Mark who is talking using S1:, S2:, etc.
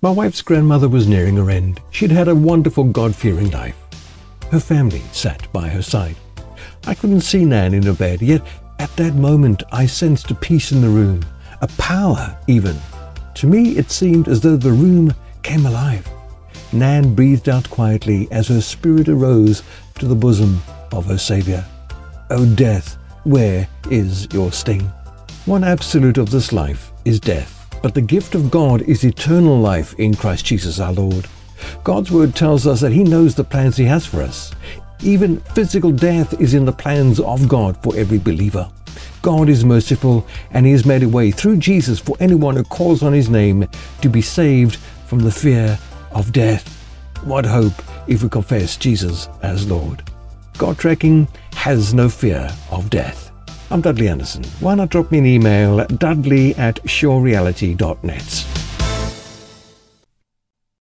S1: My wife's grandmother was nearing her end. She'd had a wonderful God-fearing life. Her family sat by her side. I couldn't see Nan in her bed, yet at that moment I sensed a peace in the room, a power even. To me it seemed as though the room came alive. Nan breathed out quietly as her spirit arose to the bosom of her Saviour. O oh, death, where is your sting? One absolute of this life is death. But the gift of God is eternal life in Christ Jesus our Lord. God's word tells us that He knows the plans He has for us. Even physical death is in the plans of God for every believer. God is merciful and He has made a way through Jesus for anyone who calls on His name to be saved from the fear of death. What hope if we confess Jesus as Lord. God tracking has no fear of death. I'm Dudley Anderson. Why not drop me an email at dudley at surereality.net.